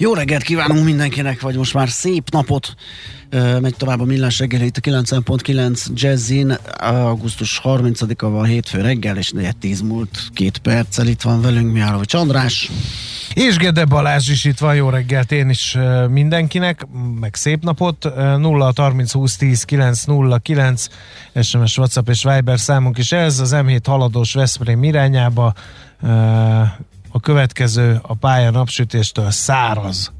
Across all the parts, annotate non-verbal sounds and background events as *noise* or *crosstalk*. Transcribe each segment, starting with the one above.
Jó reggelt kívánunk mindenkinek, vagy most már szép napot. Megy tovább a millás reggel itt a 9.9 Jazzin. Augusztus 30-a van hétfő reggel, és 4-10 múlt két perccel itt van velünk Mihálovics András. És Gede Balázs is itt van, jó reggelt én is mindenkinek, meg szép napot. 0 30 20 10 9 0 9 SMS, WhatsApp és Viber számunk is ez, az M7 haladós Veszprém irányába a következő a pálya napsütéstől száraz.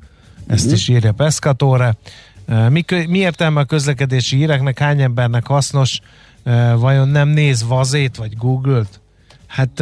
Ezt uh-huh. is írja Pescatore. Mi, mi értelme a közlekedési híreknek, hány embernek hasznos, vajon nem néz vazét vagy Google-t? Hát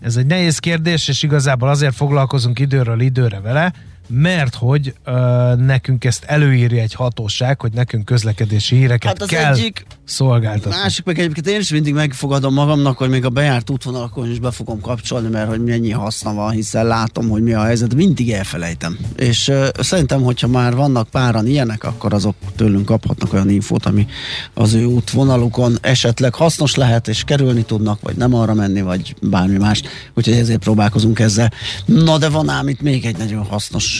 ez egy nehéz kérdés, és igazából azért foglalkozunk időről időre vele, mert hogy ö, nekünk ezt előírja egy hatóság, hogy nekünk közlekedési híreket hát az kell egyik, szolgáltatni. Másik meg egyébként én is mindig megfogadom magamnak, hogy még a bejárt útvonalakon is be fogom kapcsolni, mert hogy mennyi haszna van, hiszen látom, hogy mi a helyzet, mindig elfelejtem. És ö, szerintem, hogyha már vannak páran ilyenek, akkor azok tőlünk kaphatnak olyan infót, ami az ő útvonalukon esetleg hasznos lehet, és kerülni tudnak, vagy nem arra menni, vagy bármi más. Úgyhogy ezért próbálkozunk ezzel. Na de van ám itt még egy nagyon hasznos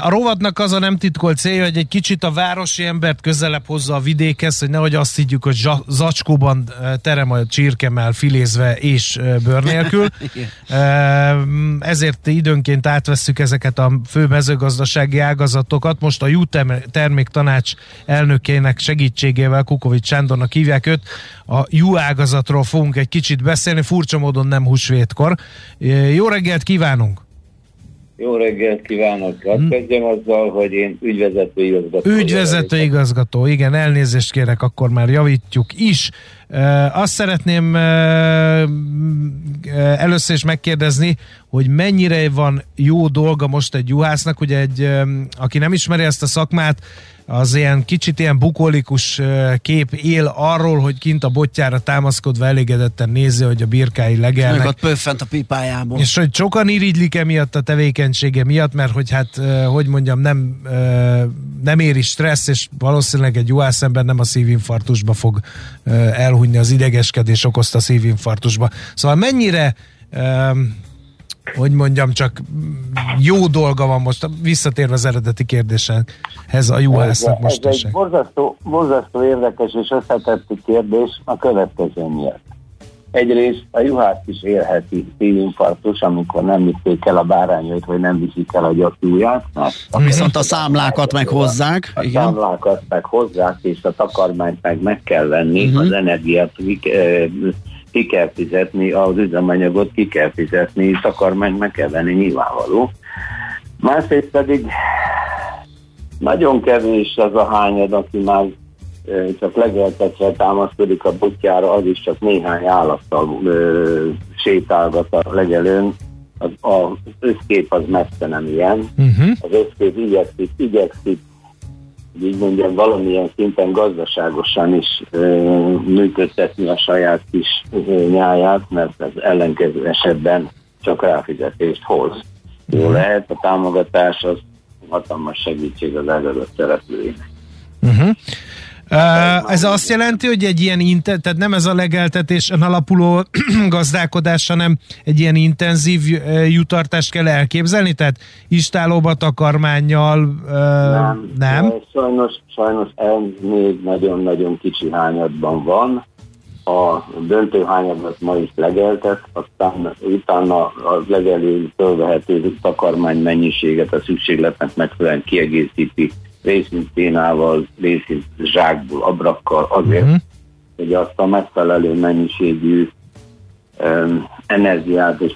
a rovatnak az a nem titkolt célja, hogy egy kicsit a városi embert közelebb hozza a vidékhez, hogy nehogy azt higgyük, hogy zacskóban terem a csirkemel filézve és bőr nélkül. *laughs* Ezért időnként átvesszük ezeket a fő mezőgazdasági ágazatokat. Most a Termék Tanács elnökének segítségével, Kukovics Sándornak hívják őt, a Jó ágazatról fogunk egy kicsit beszélni, furcsa módon nem húsvétkor. Jó reggelt kívánunk! Jó reggelt kívánok! Hmm. kezdjem azzal, hogy én ügyvezető igazgató. Ügyvezető igazgató, igen, elnézést kérek, akkor már javítjuk is. Azt szeretném először is megkérdezni, hogy mennyire van jó dolga most egy juhásznak, ugye egy, aki nem ismeri ezt a szakmát, az ilyen kicsit ilyen bukolikus kép él arról, hogy kint a botjára támaszkodva elégedetten nézi, hogy a birkái legelnek. Meg ott a pipájából. És hogy sokan irigylik emiatt a tevékenysége miatt, mert hogy hát, hogy mondjam, nem, nem éri stressz, és valószínűleg egy juhász ember nem a szívinfarktusba fog elhunyni, az idegeskedés okozta szívinfarktusba. Szóval mennyire hogy mondjam, csak jó dolga van most, visszatérve az eredeti kérdésenhez a juhásznak most Ez egy borzasztó, borzasztó érdekes és összetett kérdés a következő miatt. Egyrészt a juhász is élheti szívinfarktus, amikor nem vitték el a bárányait, vagy nem viszik el a gyakjúját. Viszont a számlákat meg hozzák. A igen. számlákat meg hozzák, és a takarmányt meg meg kell venni, uh-huh. az energiát ki kell fizetni, az üzemanyagot ki kell fizetni, takarmányt meg kell venni, nyilvánvaló. Másrészt pedig nagyon kevés az a hányad, aki már csak legeltetre támaszkodik a botjára, az is csak néhány állattal ö, sétálgat a legelőn. Az, az összkép az messze nem ilyen. Uh-huh. Az összkép igyekszik, igyekszik így mondjam, valamilyen szinten gazdaságosan is ö, működtetni a saját kis ö, nyáját, mert az ellenkező esetben csak ráfizetést hoz. Jó mhm. lehet, a támogatás az hatalmas segítség az előtt szereplőinek. Uh-huh. Ez azt jelenti, hogy egy ilyen, inter, tehát nem ez a legeltetésen alapuló *clears throat* gazdálkodás, hanem egy ilyen intenzív jutartást kell elképzelni, tehát istálóba takarmányjal nem. nem? Sajnos, sajnos ez még nagyon-nagyon kicsi hányadban van. A döntő hányadat ma is legeltet, aztán utána a legelő fölvehető takarmány mennyiséget a szükségletnek megfelelően kiegészíti részint ténával, részint zsákból, abrakkal azért, uh-huh. hogy azt a megfelelő mennyiségű energiát és,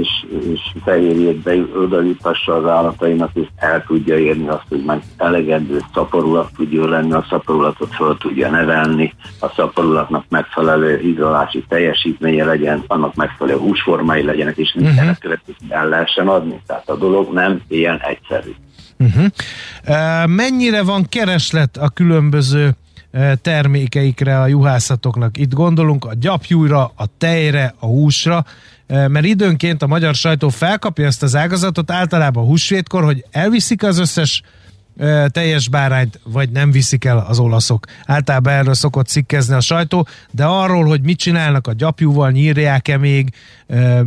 és, és fehérjét odaítassa az állatainak, és el tudja érni azt, hogy meg elegendő szaporulat tudja lenni, a szaporulatot fel tudja nevelni, a szaporulatnak megfelelő izolási teljesítménye legyen, annak megfelelő húsformái legyenek, és uh-huh. mindenek következően el lehessen adni. Tehát a dolog nem ilyen egyszerű. Uh-huh. Uh, mennyire van kereslet a különböző termékeikre a juhászatoknak. Itt gondolunk a gyapjújra, a tejre, a húsra, mert időnként a magyar sajtó felkapja ezt az ágazatot, általában húsvétkor, hogy elviszik az összes teljes bárányt, vagy nem viszik el az olaszok. Általában erről szokott cikkezni a sajtó, de arról, hogy mit csinálnak a gyapjúval, nyírják-e még,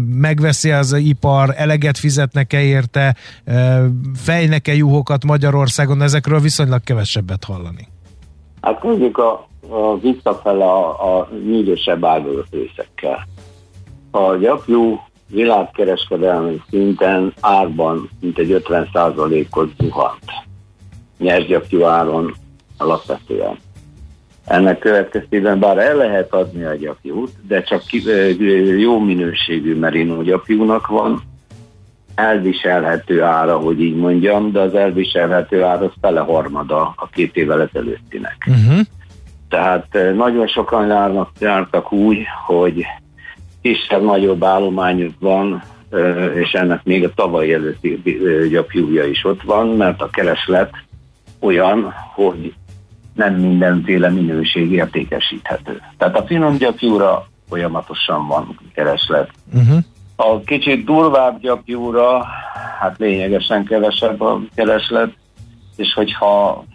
megveszi az ipar, eleget fizetnek-e érte, fejnek-e juhokat Magyarországon, ezekről viszonylag kevesebbet hallani. Hát kezdjük a, a visszafele a, a nyílősebb ágazat részekkel. A gyapjú világkereskedelmi szinten árban mint egy 50%-ot zuhant. Nyersgyapjú áron alapvetően. Ennek következtében bár el lehet adni a gyapjút, de csak jó minőségű merino gyapjúnak van, elviselhető ára, hogy így mondjam, de az elviselhető ára az fele harmada a két évvel ezelőttinek. Uh-huh. Tehát eh, nagyon sokan járnak, jártak úgy, hogy kisebb-nagyobb állományuk van, és ennek még a tavaly előtti gyapjúja is ott van, mert a kereslet olyan, hogy nem mindenféle minőség értékesíthető. Tehát a finom gyapjúra folyamatosan van kereslet. Uh-huh. A kicsit durvább gyapjúra, hát lényegesen kevesebb a kereslet, és hogyha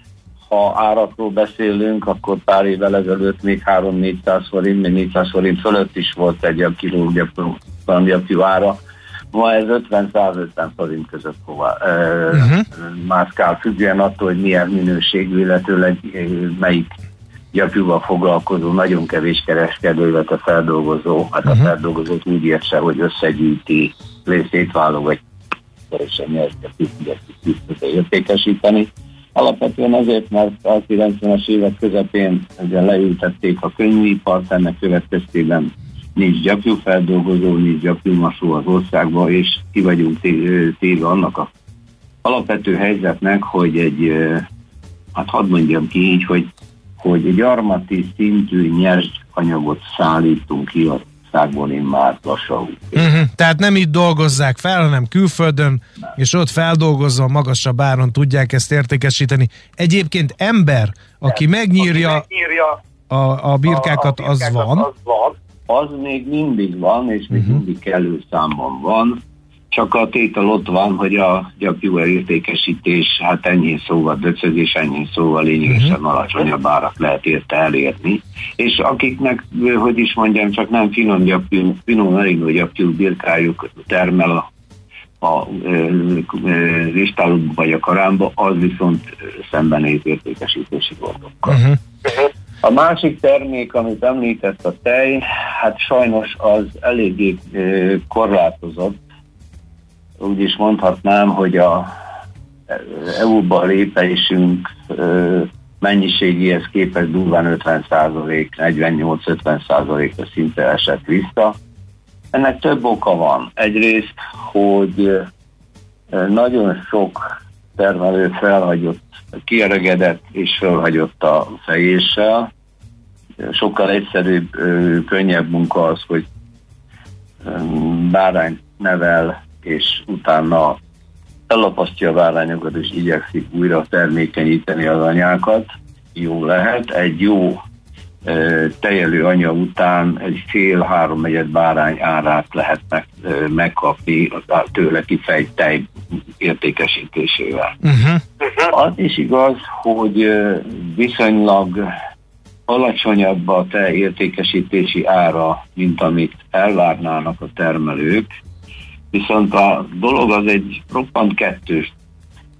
ha árakról beszélünk, akkor pár évvel ezelőtt még 3-400 forint, még 400 forint fölött is volt egy a kiló gyapjú ára. Ma ez 50-150 forint között hová, uh-huh. mászkál, függően attól, hogy milyen minőségű, illetőleg melyik gyapjúval foglalkozó, nagyon kevés kereskedő, illetve feldolgozó, hát uh-huh. a mhm. feldolgozót úgy értse, hogy összegyűjti, részét válogatja, és a értékesíteni. Alapvetően azért, mert a 90-es évek közepén ugye leültették a könyvipart, ennek következtében nincs gyapjúfeldolgozó, nincs gyapjúmasó az országban, és ki vagyunk téve annak a alapvető helyzetnek, hogy egy, hát hadd mondjam ki így, hogy hogy gyarmati szintű nyers anyagot szállítunk ki a országból én már lassan. Uh-huh. Tehát nem itt dolgozzák fel, hanem külföldön, nem. és ott feldolgozva magasabb áron tudják ezt értékesíteni. Egyébként ember, aki nem. megnyírja, aki megnyírja a, a birkákat, a, a birkákat az van. Az van. Az még mindig van, és még uh-huh. mindig kellő számban van csak a tétel ott van, hogy a gyapjú értékesítés, hát ennyi szóval döcögés, ennyi szóval lényegesen uh-huh. alacsonyabb árak lehet érte elérni. És akiknek, hogy is mondjam, csak nem finom gyapjú, finom merino gyapjú birkájuk termel a a ristálóba vagy a karámba, az viszont szembenéz értékesítési gondokkal. Uh-huh. A másik termék, amit említett a tej, hát sajnos az eléggé korlátozott, úgy is mondhatnám, hogy a EU-ba lépésünk mennyiségéhez képest durván 50 48-50 százalékra szinte esett vissza. Ennek több oka van. Egyrészt, hogy nagyon sok termelő felhagyott, kieregedett és felhagyott a fejéssel. Sokkal egyszerűbb, könnyebb munka az, hogy bárányt nevel és utána ellapasztja a vállányokat, és igyekszik újra termékenyíteni az anyákat. Jó lehet. Egy jó tejelő anya után egy fél-három negyed bárány árát lehet meg, megkapni a tőle kifejt tej értékesítésével. Uh-huh. Az is igaz, hogy viszonylag alacsonyabb a tej értékesítési ára, mint amit elvárnának a termelők, Viszont a dolog az egy roppant kettős.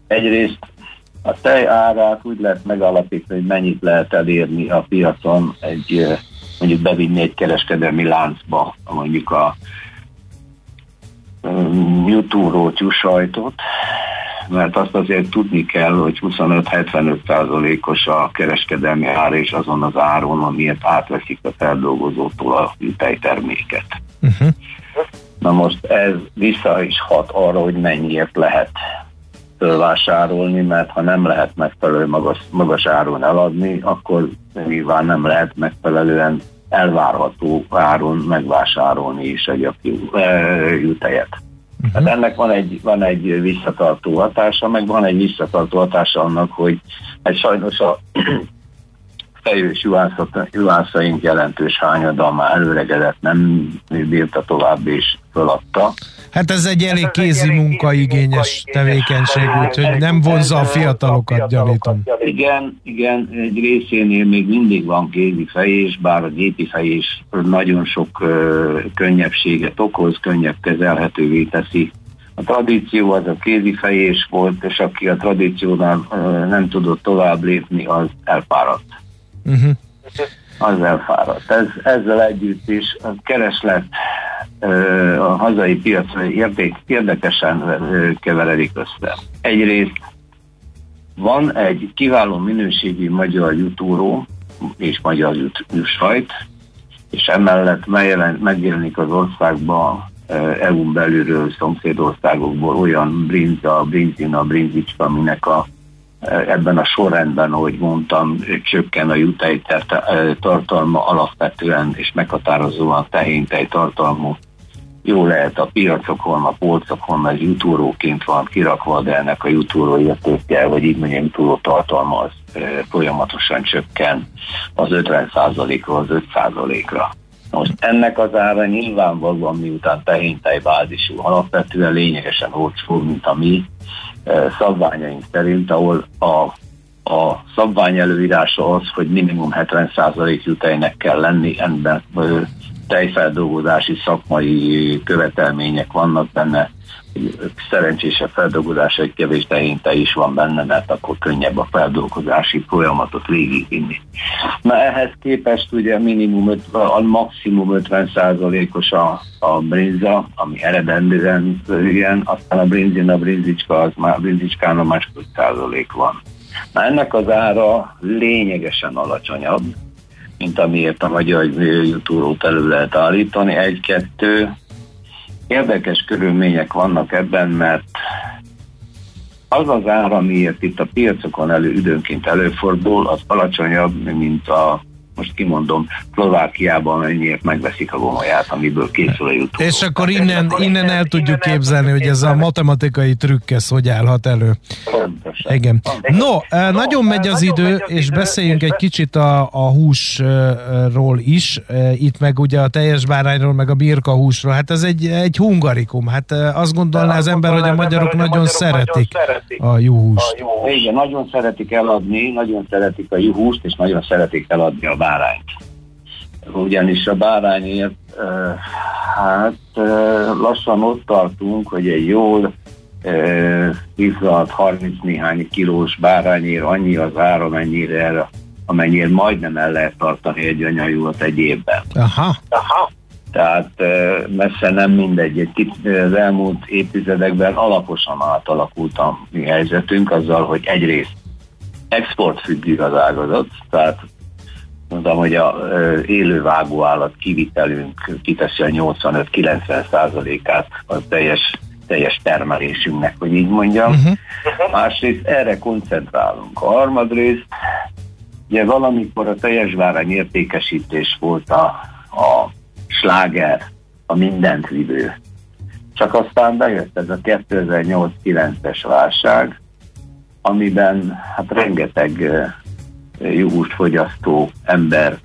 Egyrészt a tej árát úgy lehet megalapítani, hogy mennyit lehet elérni a piacon egy mondjuk bevinni egy kereskedelmi láncba, mondjuk a jutúró tyúsajtot, mert azt azért tudni kell, hogy 25-75 százalékos a kereskedelmi ár, és azon az áron, amiért átveszik a feldolgozótól a tejterméket. Uh-huh. Na most ez vissza is hat arra, hogy mennyiért lehet fölvásárolni, mert ha nem lehet megfelelő magas, magas áron eladni, akkor nyilván nem lehet megfelelően elvárható áron megvásárolni is egy jutejet. Uh-huh. Hát ennek van egy, van egy visszatartó hatása, meg van egy visszatartó hatása annak, hogy egy sajnos a fejős juhászaink jelentős hányada már előregedett, nem bírta tovább és föladta. Hát ez egy elég kézi munkaigényes tevékenység, úgyhogy nem vonza a fiatalokat, gyanítom. Igen, igen, egy részénél még mindig van kézi fejés, bár a gépi fejés nagyon sok uh, könnyebbséget okoz, könnyebb kezelhetővé teszi. A tradíció az a kézi fejés volt, és aki a tradíciónál nem tudott tovább lépni, az elfáradt. Uh-huh. Az elfáradt. Ez, ezzel együtt is a kereslet a hazai piacra érték, érdekesen keveredik össze. Egyrészt van egy kiváló minőségű magyar jutóró és magyar jutsajt, és emellett megjelenik az országban EU-n belülről, szomszédországokból olyan brinza, brinzina, brinzicska, aminek a ebben a sorrendben, ahogy mondtam, csökken a jutej tartalma alapvetően és meghatározóan tehéntej tartalmú. Jó lehet a piacokon, a polcokon, ez jutóróként van kirakva, de ennek a jutóró értéke, vagy így mondjam, jutóró tartalma az folyamatosan csökken az 50%-ról az 5%-ra. Most ennek az ára nyilvánvalóan miután tehéntej bázisú, alapvetően lényegesen olcsó, mint a mi szabványaink szerint, ahol a, a szabvány előírása az, hogy minimum 70% jutejnek kell lenni, ebben tejfeldolgozási szakmai követelmények vannak benne, szerencsésebb feldolgozása, egy kevés tehénte is van benne, mert akkor könnyebb a feldolgozási folyamatot végigvinni. Na ehhez képest ugye minimum, a maximum 50%-os a, a brinza, ami eredendően igen, aztán a brinzin, a brinzicska, az már brinzicskán a másfél százalék van. Na ennek az ára lényegesen alacsonyabb, mint amiért a magyar jutórót elő lehet állítani. Egy-kettő, Érdekes körülmények vannak ebben, mert az az ár, amiért itt a piacokon elő időnként előfordul, az alacsonyabb, mint a most kimondom, Szlovákiában mennyiért megveszik a gomolyát, amiből készül a jutó. És akkor innen, akkor innen el tudjuk képzelni, hogy ez a matematikai trükk, ez hogy állhat elő. Pontosan. Igen. No, no nagyon megy az idő, és beszéljünk egy kicsit a, a húsról is. Itt meg ugye a teljes bárányról, meg a birka húsról. Hát ez egy, egy hungarikum. Hát azt gondolná az ember, hogy a magyarok nagyon szeretik a juhúst. Igen, nagyon szeretik eladni, nagyon szeretik a juhúst, és nagyon szeretik eladni a bárányt. Ugyanis a bárányért hát lassan ott tartunk, hogy egy jól izzadt 30 néhány kilós bárányért annyi az ára, mennyire amennyire majdnem el lehet tartani egy anyajulat egy évben. Aha. Aha. Tehát messze nem mindegy. Egy az elmúlt évtizedekben alaposan átalakult a mi helyzetünk azzal, hogy egyrészt exportfüggő az ágazat, tehát mondtam, hogy a élő vágóállat kivitelünk kiteszi a 85-90 százalékát a teljes, teljes termelésünknek, hogy így mondjam. Uh-huh. Másrészt erre koncentrálunk. A harmadrészt, ugye valamikor a teljes várány értékesítés volt a, a sláger, a mindent vívő. Csak aztán bejött ez a 2008-9-es válság, amiben hát rengeteg juhúst fogyasztó ember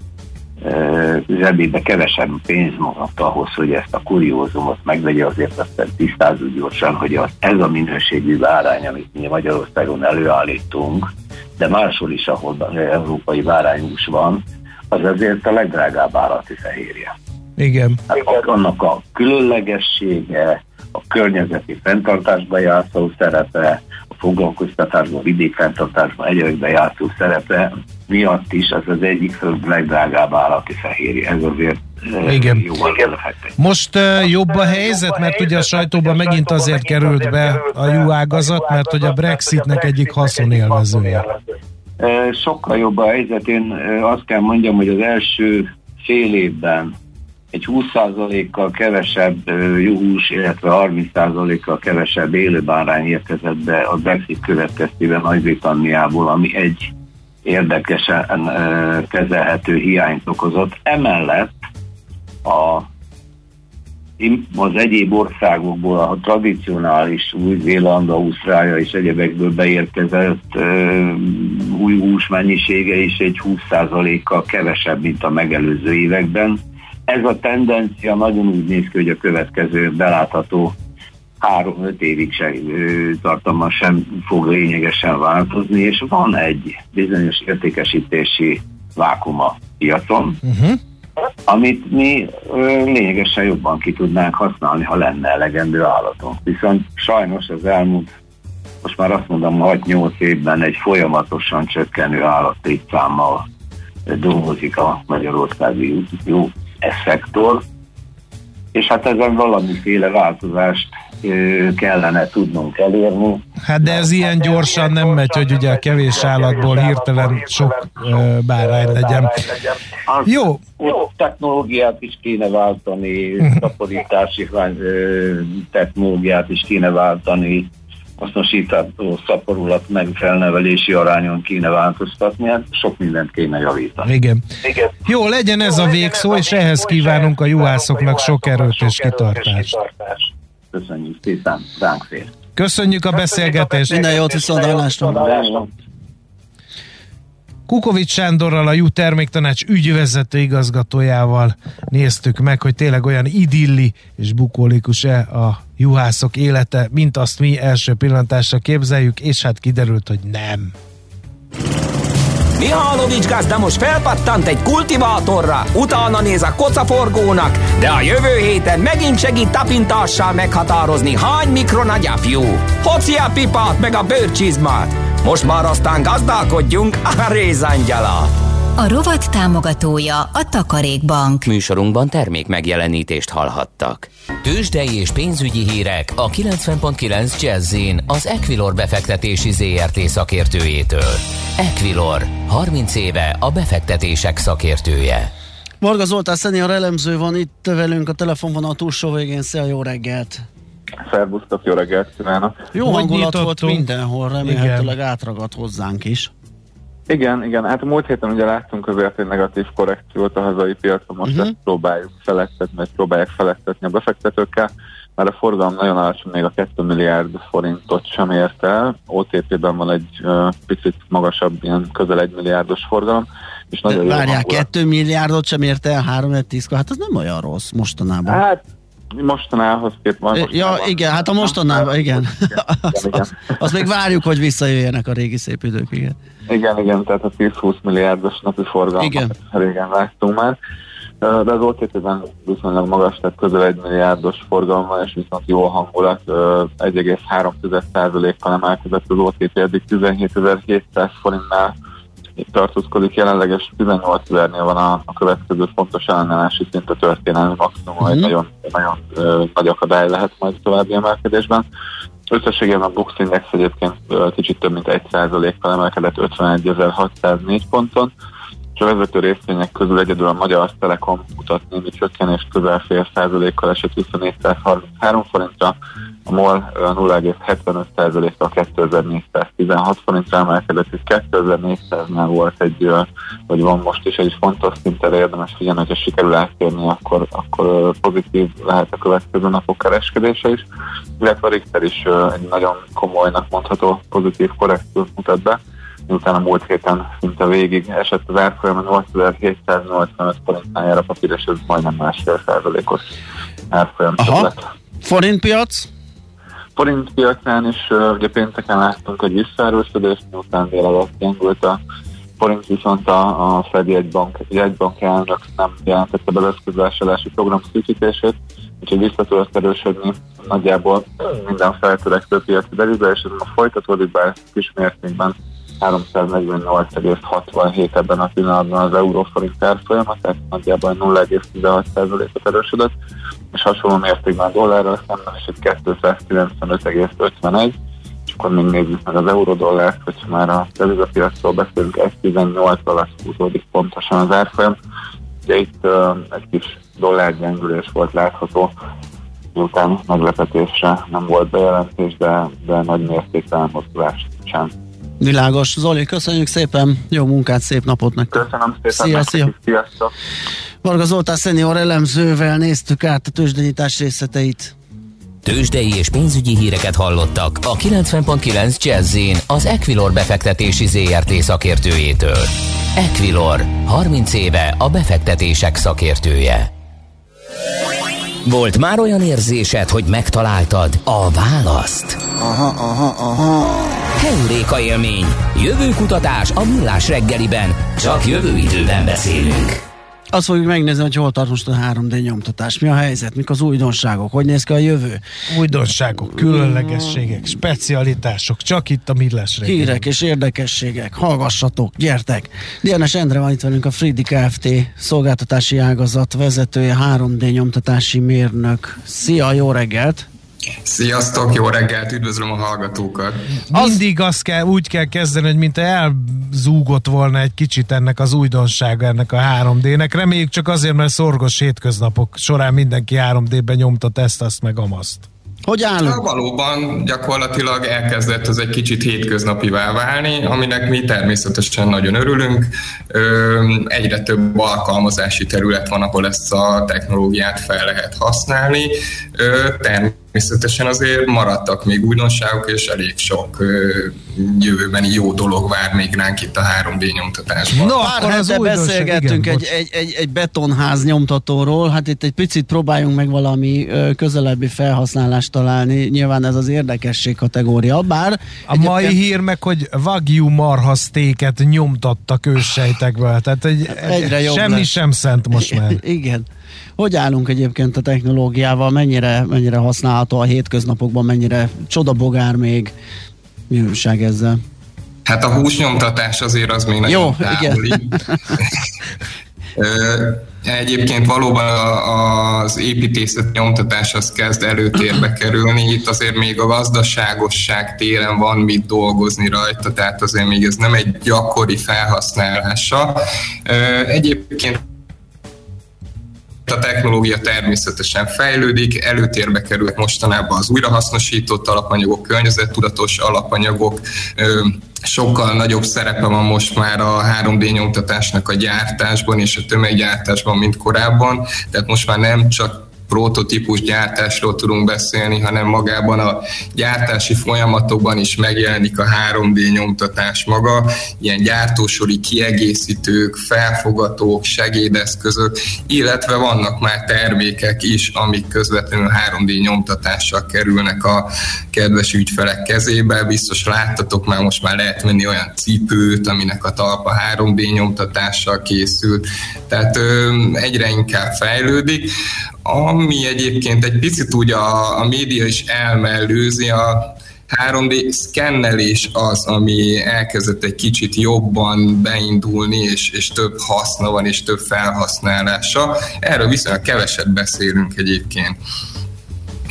zsebébe kevesebb pénz maradt ahhoz, hogy ezt a kuriózumot megvegye, azért aztán tisztázzuk gyorsan, hogy az, ez a minőségű bárány, amit mi Magyarországon előállítunk, de máshol is, ahol európai bárányús van, az azért a legdrágább állati fehérje. Igen. Hát annak a különlegessége, a környezeti fenntartásba játszó szerepe, foglalkoztatásban, vidékfenntartásban, egyébben játszó szerepe miatt is az az egyik legdrágább állati fehérje. Ez azért Igen. jóval Most uh, jobb a helyzet, mert ugye a sajtóban megint azért került be a jó ágazat, mert hogy a Brexitnek egyik haszonélvezője. Sokkal jobb a helyzet. Én azt kell mondjam, hogy az első fél évben egy 20%-kal kevesebb juhús, illetve 30%-kal kevesebb élőbárány érkezett be a Brexit következtében Nagy-Britanniából, ami egy érdekesen kezelhető hiányt okozott. Emellett a az egyéb országokból a tradicionális Új-Zéland, Ausztrália és egyebekből beérkezett uh, új hús mennyisége is egy 20%-kal kevesebb, mint a megelőző években. Ez a tendencia nagyon úgy néz ki, hogy a következő belátható három-öt évig se tartalma sem fog lényegesen változni, és van egy bizonyos értékesítési vákuma piacon, uh-huh. amit mi ö, lényegesen jobban ki tudnánk használni, ha lenne elegendő állatunk. Viszont sajnos az elmúlt, most már azt mondom, 6-8 évben egy folyamatosan csökkenő állattétszámmal dolgozik a Magyarországi jó szektor, és hát ezen valamiféle változást kellene tudnunk elérni. Hát de ez ilyen gyorsan nem megy, hogy ugye a kevés állatból hirtelen sok bárány legyen. Jó. Ott technológiát is kéne váltani, *laughs* szaporítási technológiát is kéne váltani, hasznosítható szaporulat meg felnevelési arányon kéne változtatni, hát sok mindent kéne javítani. Igen. Igen. Jó, legyen ez a végszó, és ehhez kívánunk a juhászoknak sok erőt és kitartást. Köszönjük szépen, ránk fér. Köszönjük a beszélgetést. Minden jót viszontlátásra. Kukovics Sándorral, a Jú Terméktanács ügyvezető igazgatójával néztük meg, hogy tényleg olyan idilli és bukólikus-e a juhászok élete, mint azt mi első pillantásra képzeljük, és hát kiderült, hogy nem. Mihálovics gazda most felpattant egy kultivátorra, utána néz a kocaforgónak, de a jövő héten megint segít tapintással meghatározni, hány mikron a gyapjú. Hoci a pipát meg a bőrcsizmát. Most már aztán gazdálkodjunk a rézangyala. A rovat támogatója a Takarékbank. Műsorunkban termék megjelenítést hallhattak. Tőzsdei és pénzügyi hírek a 90.9 jazz az Equilor befektetési ZRT szakértőjétől. Equilor, 30 éve a befektetések szakértője. Marga Zoltán szenior elemző van itt velünk a telefonvonal túlsó végén. Szia, jó reggelt! Szervusztok, jó reggelt kívánok! Jó hangulat volt mindenhol, remélhetőleg átragadt hozzánk is. Igen, igen, hát a múlt héten ugye láttunk azért egy negatív korrekciót a hazai piacon, most uh-huh. ezt próbáljuk felettetni, vagy próbálják felettetni a befektetőkkel, mert a forgalom nagyon alacsony, még a 2 milliárd forintot sem ért el, OTP-ben van egy uh, picit magasabb, ilyen közel 1 milliárdos forgalom, és nagyon De várjál, 2 milliárdot sem ért el 3 10 hát az nem olyan rossz mostanában. Hát mostanához kép van. Ja, igen, hát a mostanában, igen. igen, *laughs* igen, igen. Azt, azt még várjuk, hogy visszajöjjenek a régi szép idők, igen. Igen, igen, tehát a 10-20 milliárdos napi forgalmat igen. régen láttunk már. De az OTP-ben viszonylag magas, tehát közel 1 milliárdos forgalommal, és viszont jó hangulat, 1,3%-kal emelkedett az OTP, eddig 17.700 forintnál tartózkodik, jelenleges 18 ezernél van a, a következő fontos ellenállási szint a történelmi maximum, egy nagyon, nagyon ö, nagy akadály lehet majd további emelkedésben. Összességében a Bux Index egyébként ö, kicsit több mint 1%-kal emelkedett 51.604 ponton, és a vezető részvények közül egyedül a Magyar Telekom mutat némi csökkenést közel fél százalékkal esett vissza 433 forintra, a MOL 0,75%-kal 2416 forintra emelkedett, és 2400-nál volt egy, vagy van most is egy fontos szinten érdemes figyelni, hogyha sikerül áttérni, akkor, akkor pozitív lehet a következő napok kereskedése is, illetve a Richter is egy nagyon komolynak mondható pozitív korrekciót mutat be, miután a múlt héten szinte végig esett az árfolyam 8785 forintnál a papír, és ez majdnem másfél százalékos árfolyam Forintpiac? forintpiacán is ugye pénteken láttunk egy visszaerősödést, miután délelőtt gyengült a forint, viszont a, a Fed jegybank, jegybank elnök nem jelentette be az program szűkítését, úgyhogy vissza tudott erősödni nagyjából minden feltörekvő piaci belülbe, és ez ma folytatódik, bár kis mértékben 348,67 ebben a pillanatban az euróforint árfolyama, tehát nagyjából 0,16%-ot erősödött, és hasonló mértékben a dollárral szemben egy 295,51, és akkor még nézzük meg az euró-dollárt, hogyha már a devizapiacról beszélünk, 1,18 alatt húzódik pontosan az árfolyam. Ugye itt uh, egy kis dollárgyengülés volt látható, miután meglepetésre nem volt bejelentés, de, de nagy mértékű elmozdulás sem. Világos. Zoli, köszönjük szépen, jó munkát, szép napot nektek. Köszönöm szépen. Szia, szia. Sziasztok. Varga Zoltán szenior elemzővel néztük át a tőzsdenyítás részleteit. Tőzsdei és pénzügyi híreket hallottak a 90.9 jazz az Equilor befektetési ZRT szakértőjétől. Equilor, 30 éve a befektetések szakértője. Volt már olyan érzésed, hogy megtaláltad a választ? Aha, aha, aha. Heuréka élmény. Jövőkutatás a millás reggeliben. Csak jövő időben beszélünk. Azt fogjuk megnézni, hogy hol tart most a 3D nyomtatás. Mi a helyzet, mik az újdonságok, hogy néz ki a jövő. Újdonságok, különlegességek, specialitások, csak itt a millás reggeli. Hírek és érdekességek, hallgassatok, gyertek! Diana Endre van itt velünk a Fridi Kft. szolgáltatási ágazat vezetője, 3D nyomtatási mérnök. Szia, jó reggelt! Sziasztok, jó reggelt, üdvözlöm a hallgatókat. Mindig azt kell, úgy kell kezdeni, hogy mint elzúgott volna egy kicsit ennek az újdonsága, ennek a 3D-nek. Reméljük csak azért, mert szorgos hétköznapok során mindenki 3D-ben nyomtat ezt, azt meg amaszt. Hogy állunk? Ja, valóban gyakorlatilag elkezdett ez egy kicsit hétköznapivá válni, aminek mi természetesen nagyon örülünk. Ö, egyre több alkalmazási terület van, ahol ezt a technológiát fel lehet használni. Ö, természetesen azért maradtak még újdonságok, és elég sok jövőbeni jó dolog vár még ránk itt a 3D nyomtatásban. No, Pár hete beszélgettünk egy, egy, egy, egy betonház nyomtatóról, hát itt egy picit próbáljunk meg valami közelebbi felhasználást találni, nyilván ez az érdekesség kategória, bár... A mai hír meg, hogy Wagyu marhasztéket nyomtattak őssejtekből, tehát egy, Egyre jobb semmi lesz. sem szent most már. *laughs* Igen. Hogy állunk egyébként a technológiával, mennyire, mennyire használható a hétköznapokban, mennyire csodabogár még, mi újság ezzel? Hát a húsnyomtatás azért az még nagyon Jó, távoli. *laughs* Ö, Egyébként valóban az építészet nyomtatás az kezd előtérbe kerülni. Itt azért még a gazdaságosság téren van mit dolgozni rajta, tehát azért még ez nem egy gyakori felhasználása. Egyébként a technológia természetesen fejlődik, előtérbe került mostanában az újrahasznosított alapanyagok, környezettudatos alapanyagok, sokkal nagyobb szerepe van most már a 3D nyomtatásnak a gyártásban és a tömeggyártásban, mint korábban, tehát most már nem csak prototípus gyártásról tudunk beszélni, hanem magában a gyártási folyamatokban is megjelenik a 3D nyomtatás maga, ilyen gyártósori kiegészítők, felfogatók, segédeszközök, illetve vannak már termékek is, amik közvetlenül 3D nyomtatással kerülnek a kedves ügyfelek kezébe. Biztos láttatok már, most már lehet venni olyan cipőt, aminek a talpa 3D nyomtatással készült, tehát ö, egyre inkább fejlődik. Ami egyébként egy picit úgy a, a média is elmellőzi, a 3D szkennelés az, ami elkezdett egy kicsit jobban beindulni, és, és több haszna van, és több felhasználása. Erről viszonylag keveset beszélünk egyébként.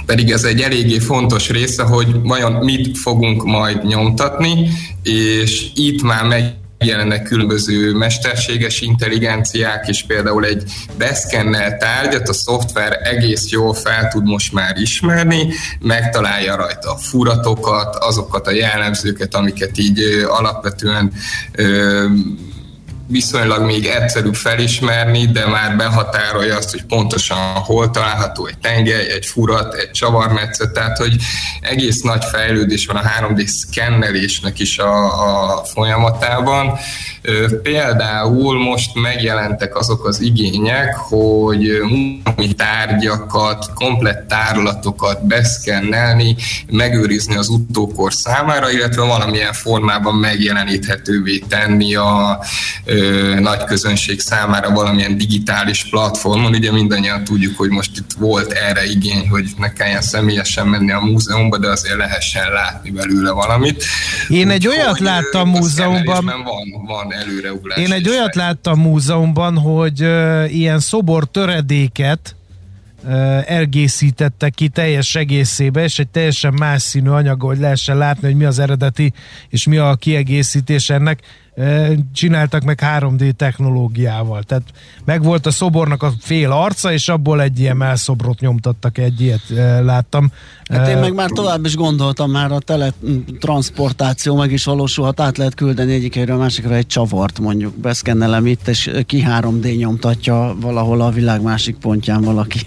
Pedig ez egy eléggé fontos része, hogy vajon mit fogunk majd nyomtatni, és itt már meg jelennek különböző mesterséges intelligenciák, és például egy beszkennelt tárgyat a szoftver egész jól fel tud most már ismerni, megtalálja rajta a furatokat, azokat a jellemzőket, amiket így alapvetően viszonylag még egyszerűbb felismerni, de már behatárolja azt, hogy pontosan hol található egy tengely, egy furat, egy csavarmetszet, tehát hogy egész nagy fejlődés van a 3D szkennelésnek is a, a folyamatában. Például most megjelentek azok az igények, hogy mumi tárgyakat, komplett tárlatokat beszkennelni, megőrizni az utókor számára, illetve valamilyen formában megjeleníthetővé tenni a ö, nagy közönség számára valamilyen digitális platformon. Ugye mindannyian tudjuk, hogy most itt volt erre igény, hogy ne kelljen személyesen menni a múzeumba, de azért lehessen látni belőle valamit. Én egy Úgy, olyat láttam múzeumban. Van, van előreugrás. Én egy olyat láttam múzeumban, hogy uh, ilyen szobor töredéket elgészítettek ki teljes egészébe, és egy teljesen más színű anyag, hogy lehessen látni, hogy mi az eredeti, és mi a kiegészítés ennek csináltak meg 3D technológiával. Tehát megvolt a szobornak a fél arca, és abból egy ilyen melszobrot nyomtattak, egy ilyet láttam. Hát én meg már tovább is gondoltam, már a teletransportáció meg is valósulhat, át lehet küldeni egyik helyről a másikra egy csavart mondjuk, beszkennelem itt, és ki 3D nyomtatja valahol a világ másik pontján valaki.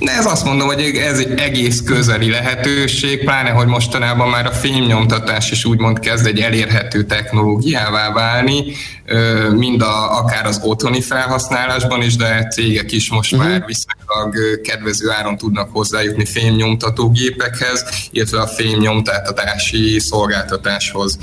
De ez azt mondom, hogy ez egy egész közeli lehetőség, pláne, hogy mostanában már a filmnyomtatás is úgymond kezd egy elérhető technológiává válni, mind a, akár az otthoni felhasználásban is, de cégek is most uh-huh. már viszonylag kedvező áron tudnak hozzájutni fémnyomtatógépekhez, illetve a fémnyomtatási szolgáltatáshoz.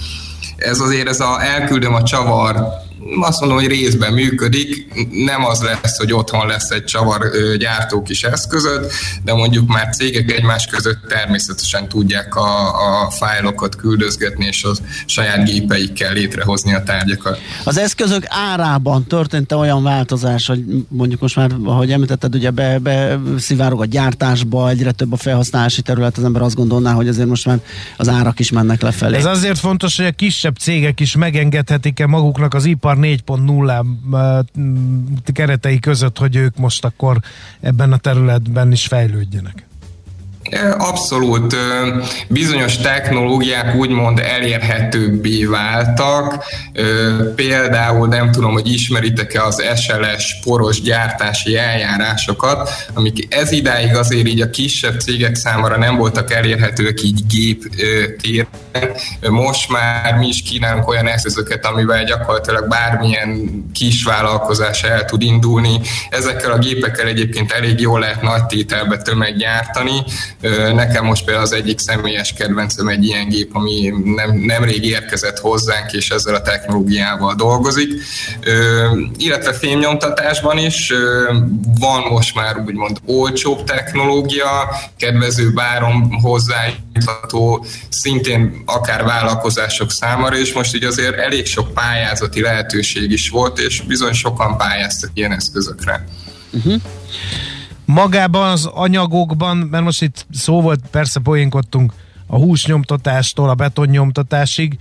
Ez azért ez a elküldöm a csavar azt mondom, hogy részben működik, nem az lesz, hogy otthon lesz egy csavar gyártó kis eszközöd, de mondjuk már cégek egymás között természetesen tudják a, a fájlokat küldözgetni, és a saját gépeikkel létrehozni a tárgyakat. Az eszközök árában történt olyan változás, hogy mondjuk most már, ahogy említetted, ugye be, be szivárog a gyártásba, egyre több a felhasználási terület, az ember azt gondolná, hogy azért most már az árak is mennek lefelé. Ez azért fontos, hogy a kisebb cégek is megengedhetik-e maguknak az ipar 4.0 keretei között, hogy ők most akkor ebben a területben is fejlődjenek? Abszolút. Bizonyos technológiák úgymond elérhetőbbé váltak. Például nem tudom, hogy ismeritek-e az SLS poros gyártási eljárásokat, amik ez idáig azért így a kisebb cégek számára nem voltak elérhetőek így gép téren. Most már mi is kínálunk olyan eszközöket, amivel gyakorlatilag bármilyen kis vállalkozás el tud indulni. Ezekkel a gépekkel egyébként elég jól lehet nagy tételbe tömeggyártani, Nekem most például az egyik személyes kedvencem egy ilyen gép, ami nem, nemrég érkezett hozzánk, és ezzel a technológiával dolgozik. Illetve fémnyomtatásban is van most már úgymond olcsóbb technológia, kedvező báron hozzájutható, szintén akár vállalkozások számára, és most így azért elég sok pályázati lehetőség is volt, és bizony sokan pályáztak ilyen eszközökre. Uh-huh magában az anyagokban, mert most itt szó volt, persze poénkodtunk a húsnyomtatástól a betonnyomtatásig,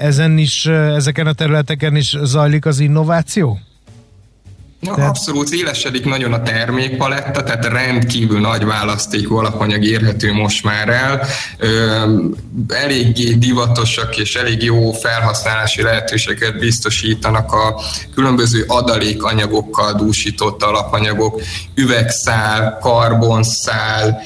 ezen is, ezeken a területeken is zajlik az innováció? Ja, tehát... Abszolút élesedik nagyon a termékpaletta, tehát rendkívül nagy választékú alapanyag érhető most már el. eléggé divatosak és elég jó felhasználási lehetőséget biztosítanak a különböző adalékanyagokkal dúsított alapanyagok, üvegszál, karbonszál,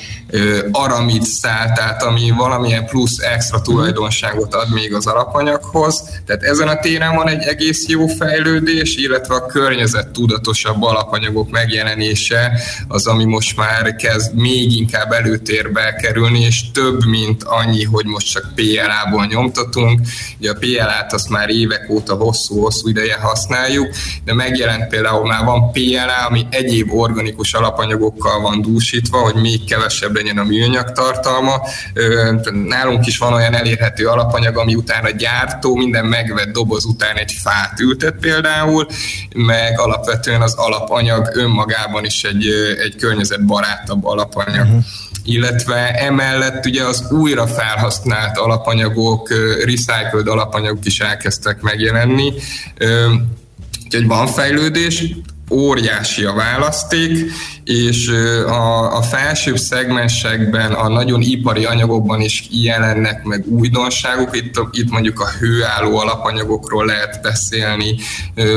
aramid szál, tehát ami valamilyen plusz extra tulajdonságot ad még az alapanyaghoz. Tehát ezen a téren van egy egész jó fejlődés, illetve a környezet tudatosabb alapanyagok megjelenése az, ami most már kezd még inkább előtérbe kerülni, és több, mint annyi, hogy most csak PLA-ból nyomtatunk. Ugye a PLA-t azt már évek óta hosszú-hosszú ideje használjuk, de megjelent például már van PLA, ami egyéb organikus alapanyagokkal van dúsítva, hogy még kevesebb legyen a műanyag tartalma. Nálunk is van olyan elérhető alapanyag, ami után a gyártó minden megvett doboz után egy fát ültet például, meg alapvetően az alapanyag önmagában is egy, egy környezetbarátabb alapanyag. Uh-huh illetve emellett ugye az újra felhasznált alapanyagok, recycled alapanyagok is elkezdtek megjelenni. Úgyhogy van fejlődés, óriási a választék, és a, a felsőbb szegmensekben, a nagyon ipari anyagokban is jelennek meg újdonságok. Itt, itt mondjuk a hőálló alapanyagokról lehet beszélni.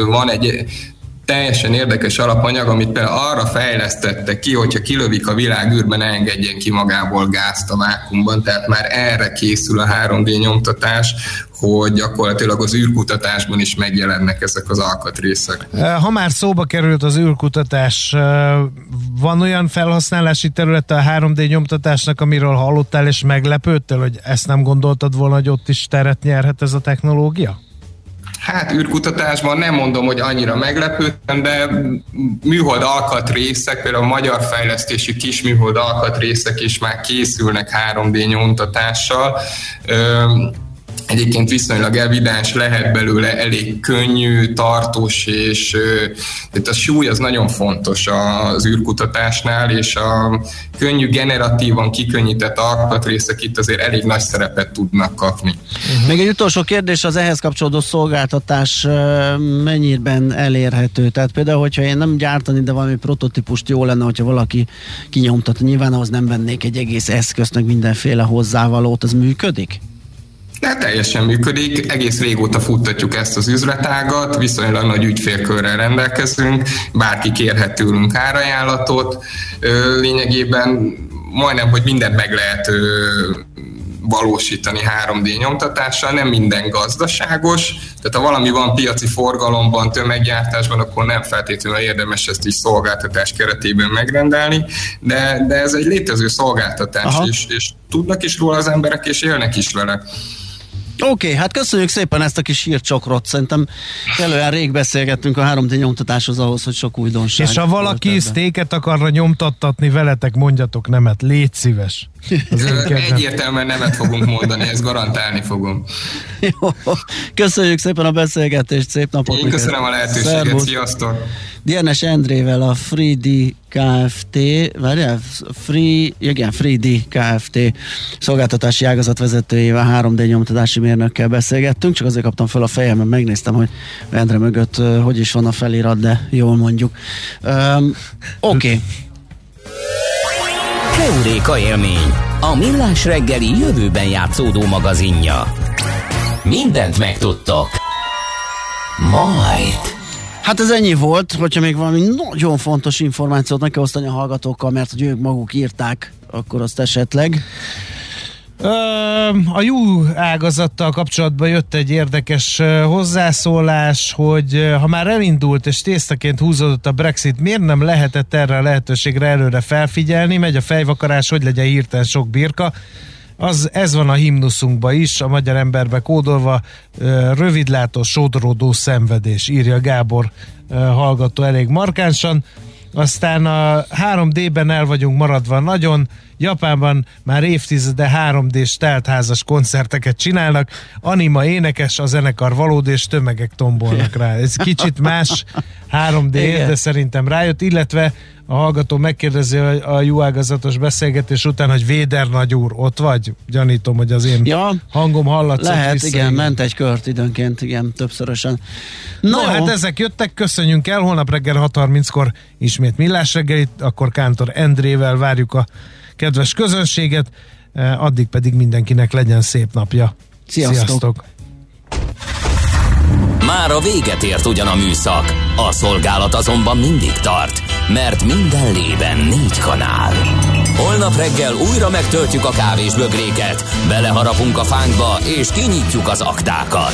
Van egy teljesen érdekes alapanyag, amit például arra fejlesztettek ki, hogyha kilövik a világűrben, engedjen ki magából gázt a vákumban, tehát már erre készül a 3D nyomtatás, hogy gyakorlatilag az űrkutatásban is megjelennek ezek az alkatrészek. Ha már szóba került az űrkutatás, van olyan felhasználási területe a 3D nyomtatásnak, amiről hallottál és meglepődtél, hogy ezt nem gondoltad volna, hogy ott is teret nyerhet ez a technológia? Hát űrkutatásban nem mondom, hogy annyira meglepődtem, de műhold alkatrészek, például a magyar fejlesztési kis műhold alkatrészek is már készülnek 3D nyomtatással egyébként viszonylag evidens, lehet belőle elég könnyű, tartós, és tehát a súly az nagyon fontos az űrkutatásnál, és a könnyű, generatívan kikönnyített alkatrészek itt azért elég nagy szerepet tudnak kapni. Uh-huh. Még egy utolsó kérdés, az ehhez kapcsolódó szolgáltatás mennyiben elérhető? Tehát például, hogyha én nem gyártani, de valami prototípust jó lenne, hogyha valaki kinyomtat, nyilván ahhoz nem vennék egy egész eszközt, meg mindenféle hozzávalót, az működik? De teljesen működik, egész régóta futtatjuk ezt az üzletágat, viszonylag nagy ügyfélkörrel rendelkezünk, bárki kérhet tőlünk árajánlatot, lényegében majdnem, hogy mindent meg lehet valósítani 3D nyomtatással, nem minden gazdaságos, tehát ha valami van piaci forgalomban, tömeggyártásban, akkor nem feltétlenül érdemes ezt is szolgáltatás keretében megrendelni, de, de ez egy létező szolgáltatás, és, és tudnak is róla az emberek, és élnek is vele. Oké, okay, hát köszönjük szépen ezt a kis hírcsokrot. Szerintem elően rég beszélgettünk a 3D nyomtatáshoz ahhoz, hogy sok újdonság. És ha valaki sztéket akarna nyomtattatni veletek, mondjatok nemet. Légy szíves. Egyértelműen nemet fogunk mondani, ezt garantálni fogom. Jó, köszönjük szépen a beszélgetést, szép napot! Én köszönöm a lehetőséget, Szervusz. sziasztok! Dienes Endrével a FreeD Kft. Várjál, Free, igen, FreeD Kft. szolgáltatási ágazat vezetőjével, 3D nyomtatási mérnökkel beszélgettünk, csak azért kaptam fel a fejem, mert megnéztem, hogy Endre mögött hogy is van a felirat, de jól mondjuk. Um, Oké. Okay. Heuréka élmény, a millás reggeli jövőben játszódó magazinja. Mindent megtudtok. Majd. Hát ez ennyi volt, hogyha még valami nagyon fontos információt meg kell osztani a hallgatókkal, mert hogy ők maguk írták, akkor azt esetleg. A jó ágazattal kapcsolatban jött egy érdekes hozzászólás, hogy ha már elindult és tésztaként húzódott a Brexit, miért nem lehetett erre a lehetőségre előre felfigyelni? Megy a fejvakarás, hogy legyen hirtelen sok birka. Az, ez van a himnuszunkban is, a magyar emberbe kódolva, rövidlátó, sodródó szenvedés, írja Gábor hallgató elég markánsan. Aztán a 3D-ben el vagyunk maradva nagyon, Japánban már évtizede 3D-s teltházas koncerteket csinálnak, anima énekes, a zenekar valódi, és tömegek tombolnak rá. Ez kicsit más 3D, Igen. de szerintem rájött, illetve a hallgató megkérdezi a jó ágazatos beszélgetés után, hogy Véder nagy úr, ott vagy? Gyanítom, hogy az én ja, hangom hallatszott Lehet, vissza, igen, igen, ment egy kört időnként, igen, többszörösen. Na, no, hát ezek jöttek, köszönjünk el, holnap reggel 6.30-kor ismét millás reggelit, akkor Kántor Endrével várjuk a kedves közönséget, eh, addig pedig mindenkinek legyen szép napja. Sziasztok! Sziasztok. Már a véget ért ugyan a műszak, a szolgálat azonban mindig tart, mert minden lében négy kanál. Holnap reggel újra megtöltjük a kávés bögréket, beleharapunk a fánkba és kinyitjuk az aktákat.